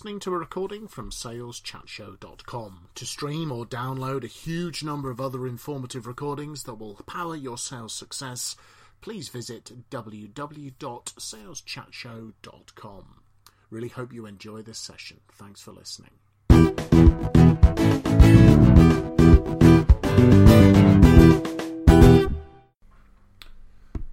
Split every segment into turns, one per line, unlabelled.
Listening to a recording from saleschatshow.com. To stream or download a huge number of other informative recordings that will power your sales success, please visit www.saleschatshow.com. Really hope you enjoy this session. Thanks for listening.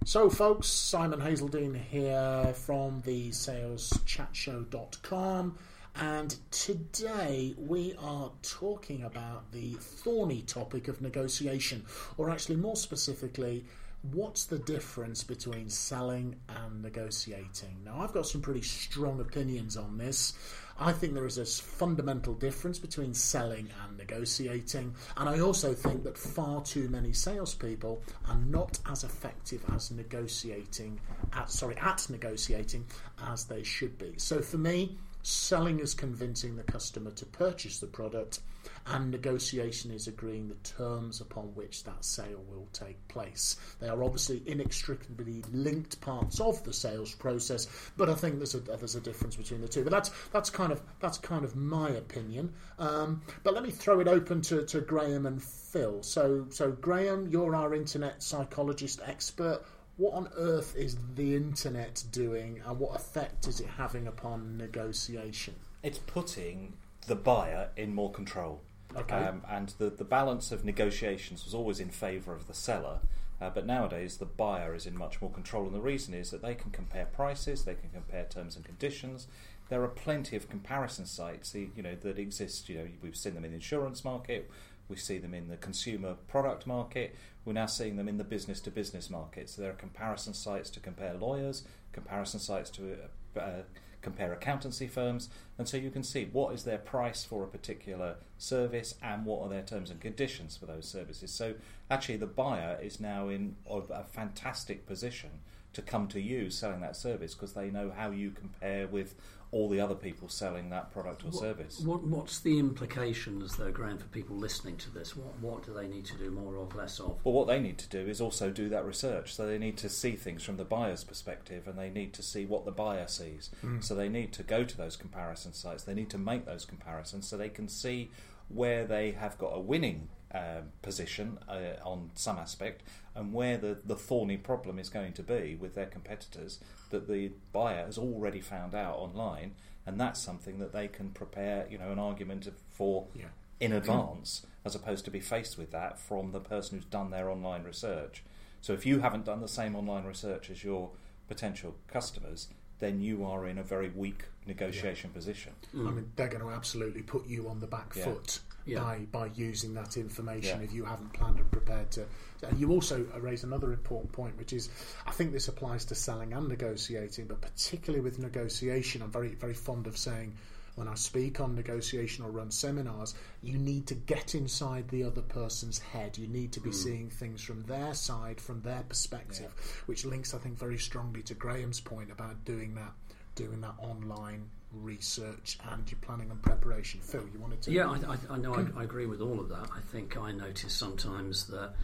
So, folks, Simon Hazeldine here from the saleschatshow.com, and today we are talking about the thorny topic of negotiation, or actually, more specifically, what's the difference between selling and negotiating? Now, I've got some pretty strong opinions on this. I think there is a fundamental difference between selling and negotiating, and I also think that far too many salespeople are not as effective as negotiating, at, sorry, at negotiating as they should be. So for me, selling is convincing the customer to purchase the product and negotiation is agreeing the terms upon which that sale will take place. They are obviously inextricably linked parts of the sales process, but I think there's a there's a difference between the two. But that's that's kind of that's kind of my opinion. Um, but let me throw it open to, to Graham and Phil. So so Graham, you're our internet psychologist expert what on earth is the internet doing and what effect is it having upon negotiation?
It's putting the buyer in more control.
Okay.
Um, and the, the balance of negotiations was always in favour of the seller. Uh, but nowadays, the buyer is in much more control, and the reason is that they can compare prices, they can compare terms and conditions. There are plenty of comparison sites, you know, that exist. You know, we've seen them in the insurance market, we see them in the consumer product market, we're now seeing them in the business to business market. So there are comparison sites to compare lawyers, comparison sites to uh, compare accountancy firms, and so you can see what is their price for a particular service and what are their terms and conditions for those services. So actually, the buyer is now in a fantastic position to come to you selling that service because they know how you compare with all the other people selling that product or
what,
service.
What, what's the implications, though, Graham, for people listening to this? What, what do they need to do more or less of?
Well, what they need to do is also do that research. So they need to see things from the buyer's perspective and they need to see what the buyer sees. Mm. So they need to go to those comparison sites, they need to make those comparisons so they can see where they have got a winning um, position uh, on some aspect and where the, the thorny problem is going to be with their competitors that the buyer has already found out online and that's something that they can prepare you know an argument for yeah. in advance as opposed to be faced with that from the person who's done their online research so if you haven't done the same online research as your potential customers then you are in a very weak negotiation yeah. position.
Mm. I mean, they're going to absolutely put you on the back yeah. foot yeah. by by using that information yeah. if you haven't planned and prepared to. And you also raise another important point, which is I think this applies to selling and negotiating, but particularly with negotiation, I'm very very fond of saying. When I speak on negotiation or run seminars, you need to get inside the other person's head. You need to be mm. seeing things from their side, from their perspective, yeah. which links, I think, very strongly to Graham's point about doing that, doing that online research and your planning and preparation. Phil, you wanted to?
Yeah, I, I, I know. I, I, agree with all of that. I think I notice sometimes that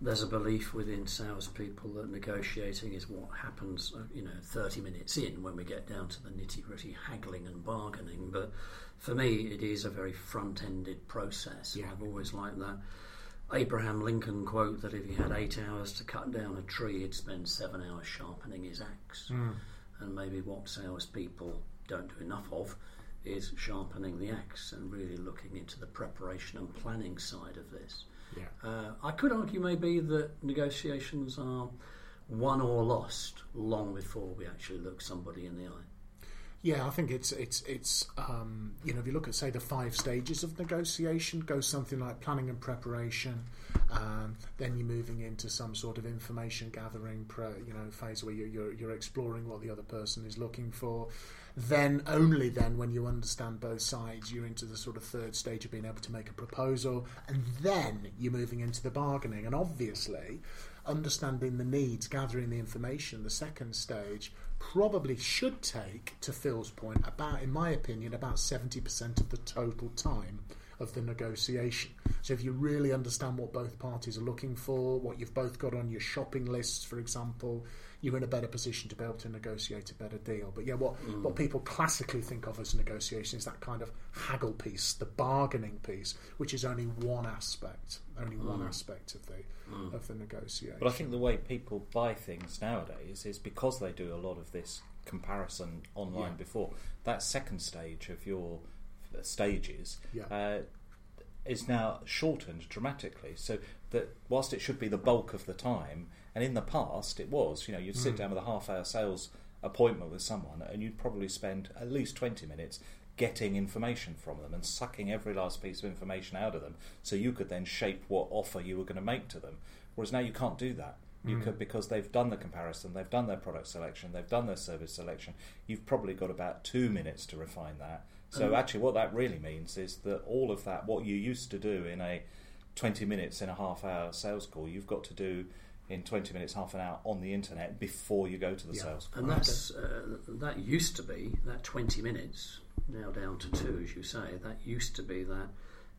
there's a belief within salespeople that negotiating is what happens, uh, you know, 30 minutes in when we get down to the nitty gritty haggling and bargaining. But for me, it is a very front ended process. Yeah. I've always liked that. Abraham Lincoln quote that if he had eight hours to cut down a tree, he'd spend seven hours sharpening his axe. Mm. And maybe what salespeople don't do enough of is sharpening the axe and really looking into the preparation and planning side of this.
Yeah.
Uh, I could argue maybe that negotiations are won or lost long before we actually look somebody in the eye.
Yeah, I think it's it's it's um, you know if you look at say the five stages of negotiation, goes something like planning and preparation, um, then you're moving into some sort of information gathering, you know, phase where you're, you're, you're exploring what the other person is looking for. Then only then, when you understand both sides, you're into the sort of third stage of being able to make a proposal, and then you're moving into the bargaining. And obviously, understanding the needs, gathering the information, the second stage probably should take, to Phil's point, about, in my opinion, about 70% of the total time of the negotiation. So if you really understand what both parties are looking for, what you've both got on your shopping lists, for example, you're in a better position to be able to negotiate a better deal. But yeah, what
Mm.
what people classically think of as negotiation is that kind of haggle piece, the bargaining piece, which is only one aspect, only one
Mm.
aspect of the of the negotiation.
But I think the way people buy things nowadays is because they do a lot of this comparison online
Yeah.
before. That second stage of your stages
Yeah.
uh, is now shortened dramatically. So that whilst it should be the bulk of the time, and in the past it was, you know, you'd sit
Mm.
down with a half-hour sales appointment with someone, and you'd probably spend at least twenty minutes getting information from them and sucking every last piece of information out of them, so you could then shape what offer you were going to make to them. Whereas now you can't do that. You
Mm.
could because they've done the comparison, they've done their product selection, they've done their service selection. You've probably got about two minutes to refine that. So
Mm.
actually, what that really means is that all of that, what you used to do in a twenty minutes in a half hour sales call, you've got to do in twenty minutes, half an hour on the internet before you go to the
Yeah.
sales call.
And that's uh, that used to be that twenty minutes, now down to two, as you say. That used to be that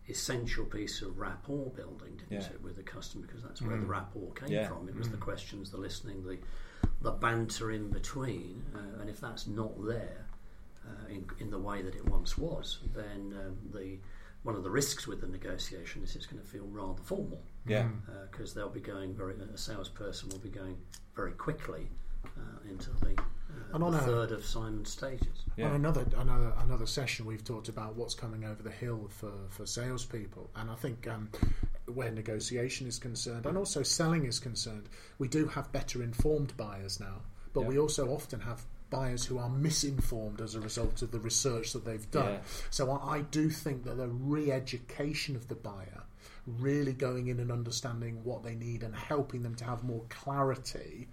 essential piece of rapport building, didn't
Yeah.
it, with the customer? Because that's where the rapport came
Yeah.
from. It was the questions, the listening, the the banter in between. Uh, and if that's not there uh, in, in the way that it once was, then um, the one of the risks with the negotiation is it's going to feel rather formal
yeah,
because they'll be going very. A salesperson will be going very quickly uh, into the, uh,
And on
the
a-
third of Simon's stages.
yeah.
On another another another session, we've talked about what's coming over the hill for for salespeople, and I think um, where negotiation is concerned, and also selling is concerned, we do have better informed buyers now, but
Yeah.
we also often have buyers who are misinformed as a result of the research that they've done.
Yeah.
So I, I do think that the re-education of the buyer, really going in and understanding what they need and helping them to have more clarity.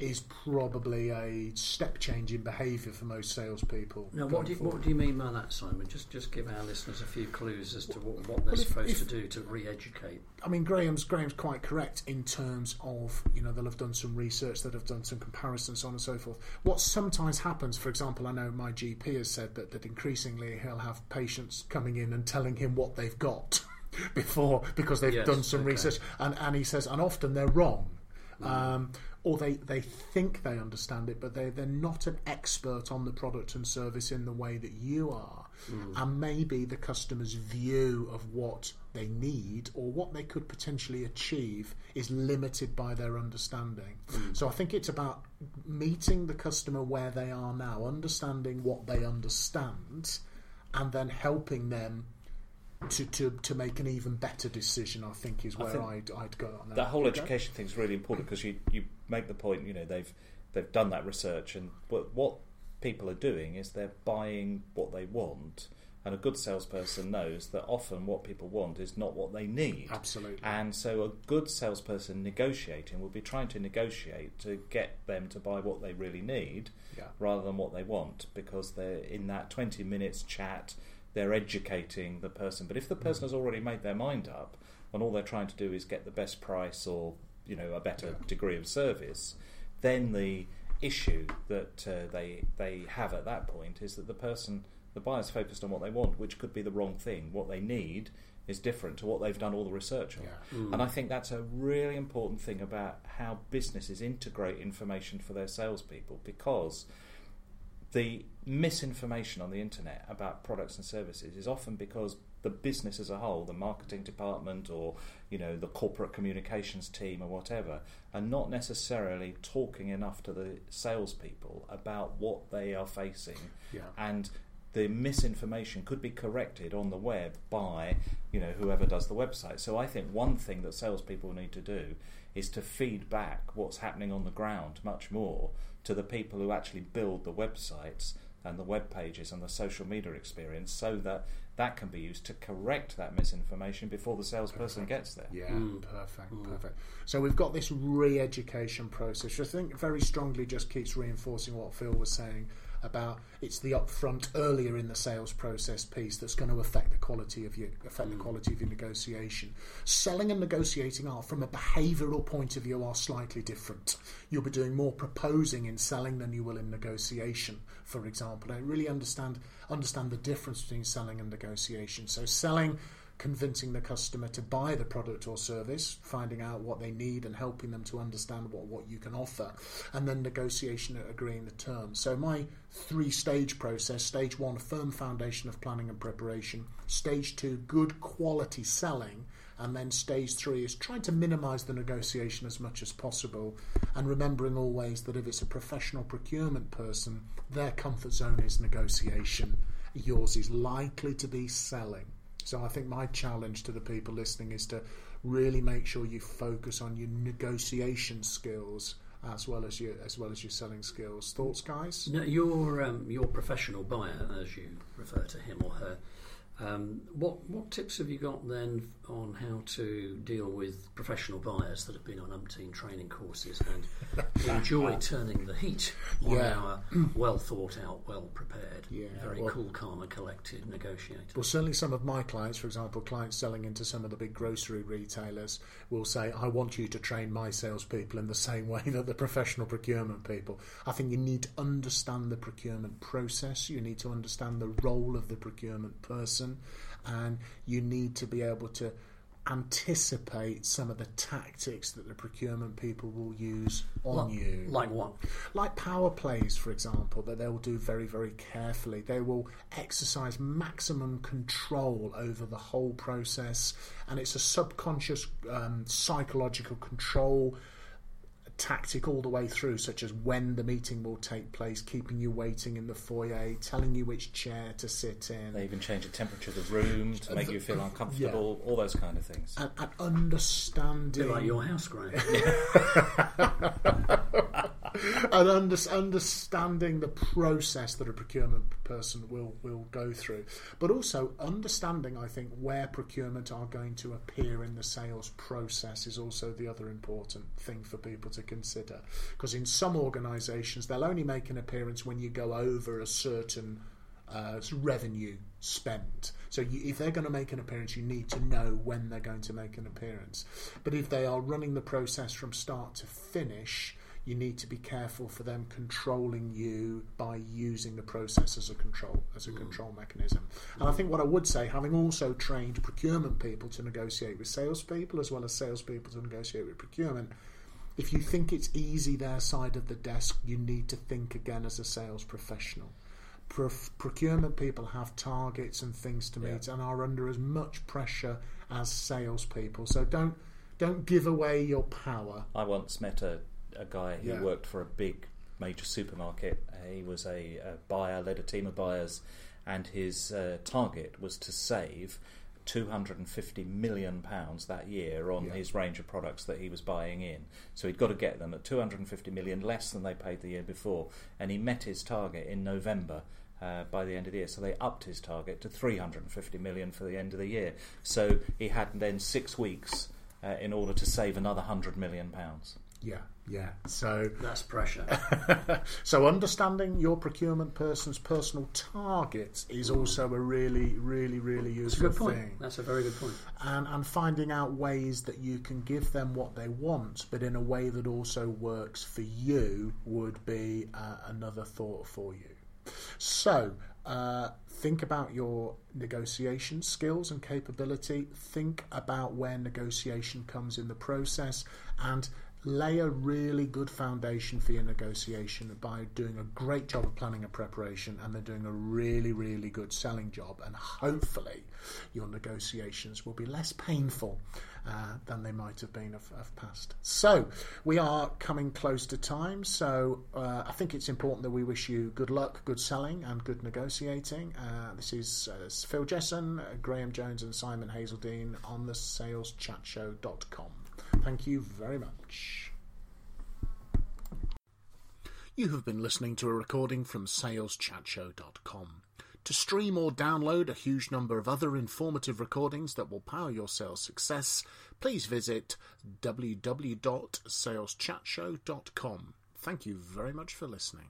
Is probably a step change in behaviour for most salespeople.
Now, what do, you, what do you mean by that, Simon? Just just give our listeners a few clues as to what, what they're
Well, if-
supposed
if-
to do to re-educate.
I mean, Graham's Graham's quite correct in terms of you know they'll have done some research, they'll have done some comparisons, so on and so forth. What sometimes happens, for example, I know my GP has said that that increasingly he'll have patients coming in and telling him what they've got before because they've
Yes,
done some
okay.
research, and and he says, and often they're wrong. Mm. Um, or they, they think they understand it, but they, they're not an expert on the product and service in the way that you are. Mm. And maybe the customer's view of what they need or what they could potentially achieve is limited by their understanding. Mm. So I think it's about meeting the customer where they are now, understanding what they understand, and then helping them. To, to, to make an even better decision, I think, is where
think
I'd, I'd go on that.
that whole
Okay.
education thing is really important because you, you make the point you know they've they've done that research and what, what people are doing is they're buying what they want and a good salesperson knows that often what people want is not what they need
Absolutely.
and so a good salesperson negotiating will be trying to negotiate to get them to buy what they really need
Yeah.
rather than what they want because they're in that 20 minutes chat they're educating the person but if the person has already made their mind up and all they're trying to do is get the best price or you know a better
Yeah.
degree of service then the issue that uh, they they have at that point is that the person the buyer's focused on what they want which could be the wrong thing what they need is different to what they've done all the research on
Yeah.
and I think that's a really important thing about how businesses integrate information for their salespeople because the misinformation on the internet about products and services is often because the business as a whole, the marketing department or you know the corporate communications team or whatever, are not necessarily talking enough to the salespeople about what they are facing
Yeah.
and the misinformation could be corrected on the web by you know whoever does the website. So I think one thing that salespeople need to do is to feed back what's happening on the ground much more to the people who actually build the websites and the web pages and the social media experience, so that that can be used to correct that misinformation before the salesperson gets there.
Yeah,
Mm.
perfect,
Mm.
perfect. So we've got this re-education process, which I think very strongly just keeps reinforcing what Phil was saying about it's the upfront earlier in the sales process piece that's going to affect the quality of your affect the mm. quality of your negotiation. Selling and negotiating are from a behavioural point of view are slightly different. You'll be doing more proposing in selling than you will in negotiation, for example. I really understand understand the difference between selling and negotiation. So selling convincing the customer to buy the product or service, finding out what they need and helping them to understand what, what you can offer, and then negotiation agreeing the terms. So, my three stage process stage one, firm foundation of planning and preparation, stage two, good quality selling. And then stage three is trying to minimize the negotiation as much as possible and remembering always that if it's a professional procurement person, their comfort zone is negotiation. Yours is likely to be selling. So I think my challenge to the people listening is to really make sure you focus on your negotiation skills as well as your as well as your selling skills. Thoughts, guys?
Your um, your professional buyer, as you refer to him or her, um, what what tips have you got then on how to deal with professional buyers that have been on umpteen training courses and enjoy turning the heat on
Yeah.
our well thought out, well prepared,
Yeah,
very
well-
cool, calm, and collected negotiator?
Well, certainly some of my clients, for example, clients selling into some of the big grocery retailers, will say, I want you to train my salespeople in the same way that the professional procurement people. I think you need to understand the procurement process, you need to understand the role of the procurement person, and you need to be able to anticipate some of the tactics that the procurement people will use on
Like-
you
Like what?
like power plays, for example, that they will do very, very carefully. They will exercise maximum control over the whole process, and it's a subconscious um, psychological control tactic all the way through, such as when the meeting will take place, keeping you waiting in the foyer, telling you which chair to sit in.
They even change the temperature of the room to make you feel uh, uncomfortable, all those kind of things.
and, and understanding
Bit like your house, Graham.
and under, understanding the process that a procurement person will, will go through, but also understanding, I think, where procurement are going to appear in the sales process is also the other important thing for people to consider. Because in some organisations, they'll only make an appearance when you go over a certain uh, revenue spent. So you, if they're going to make an appearance, you need to know when they're going to make an appearance. But if they are running the process from start to finish, you need to be careful for them controlling you by using the process as a control as a mm. control mechanism. And I think what I would say, having also trained procurement people to negotiate with salespeople as well as salespeople to negotiate with procurement, if you think it's easy their side of the desk, you need to think again as a sales professional. Pro- procurement people have targets and things to meet and are under as much pressure as salespeople. So don't don't give away your power.
I once met a, a guy who
Yeah.
worked for a big major supermarket. Uh, He was a, a buyer, led a team of buyers, and his uh, target was to save 250 million pounds that year on
Yeah.
his range of products that he was buying in. So he'd got to get them at 250 million less than they paid the year before, and he met his target in November. Uh, by the end of the year, so they upped his target to 350 million for the end of the year. So he had then six weeks uh, in order to save another hundred million pounds.
Yeah, yeah. So
That's pressure.
so understanding your procurement person's personal targets is also a really, really, really
That's
useful
point.
thing.
That's a very good point.
and, and finding out ways that you can give them what they want, but in a way that also works for you, would be uh, another thought for you. So, uh, think about your negotiation skills and capability. Think about where negotiation comes in the process and lay a really good foundation for your negotiation by doing a great job of planning and preparation and then doing a really, really good selling job. And hopefully, your negotiations will be less painful uh, than they might have been of, of past. So, we are coming close to time. So, uh, I think it's important that we wish you good luck, good selling, and good negotiating. Uh, this is uh, Phil Jesson, Graham Jones, and Simon Hazeldine on the saleschatshow.com. Thank you very much. You have been listening to a recording from saleschatshow.com. To stream or download a huge number of other informative recordings that will power your sales success, please visit www.saleschatshow.com. Thank you very much for listening.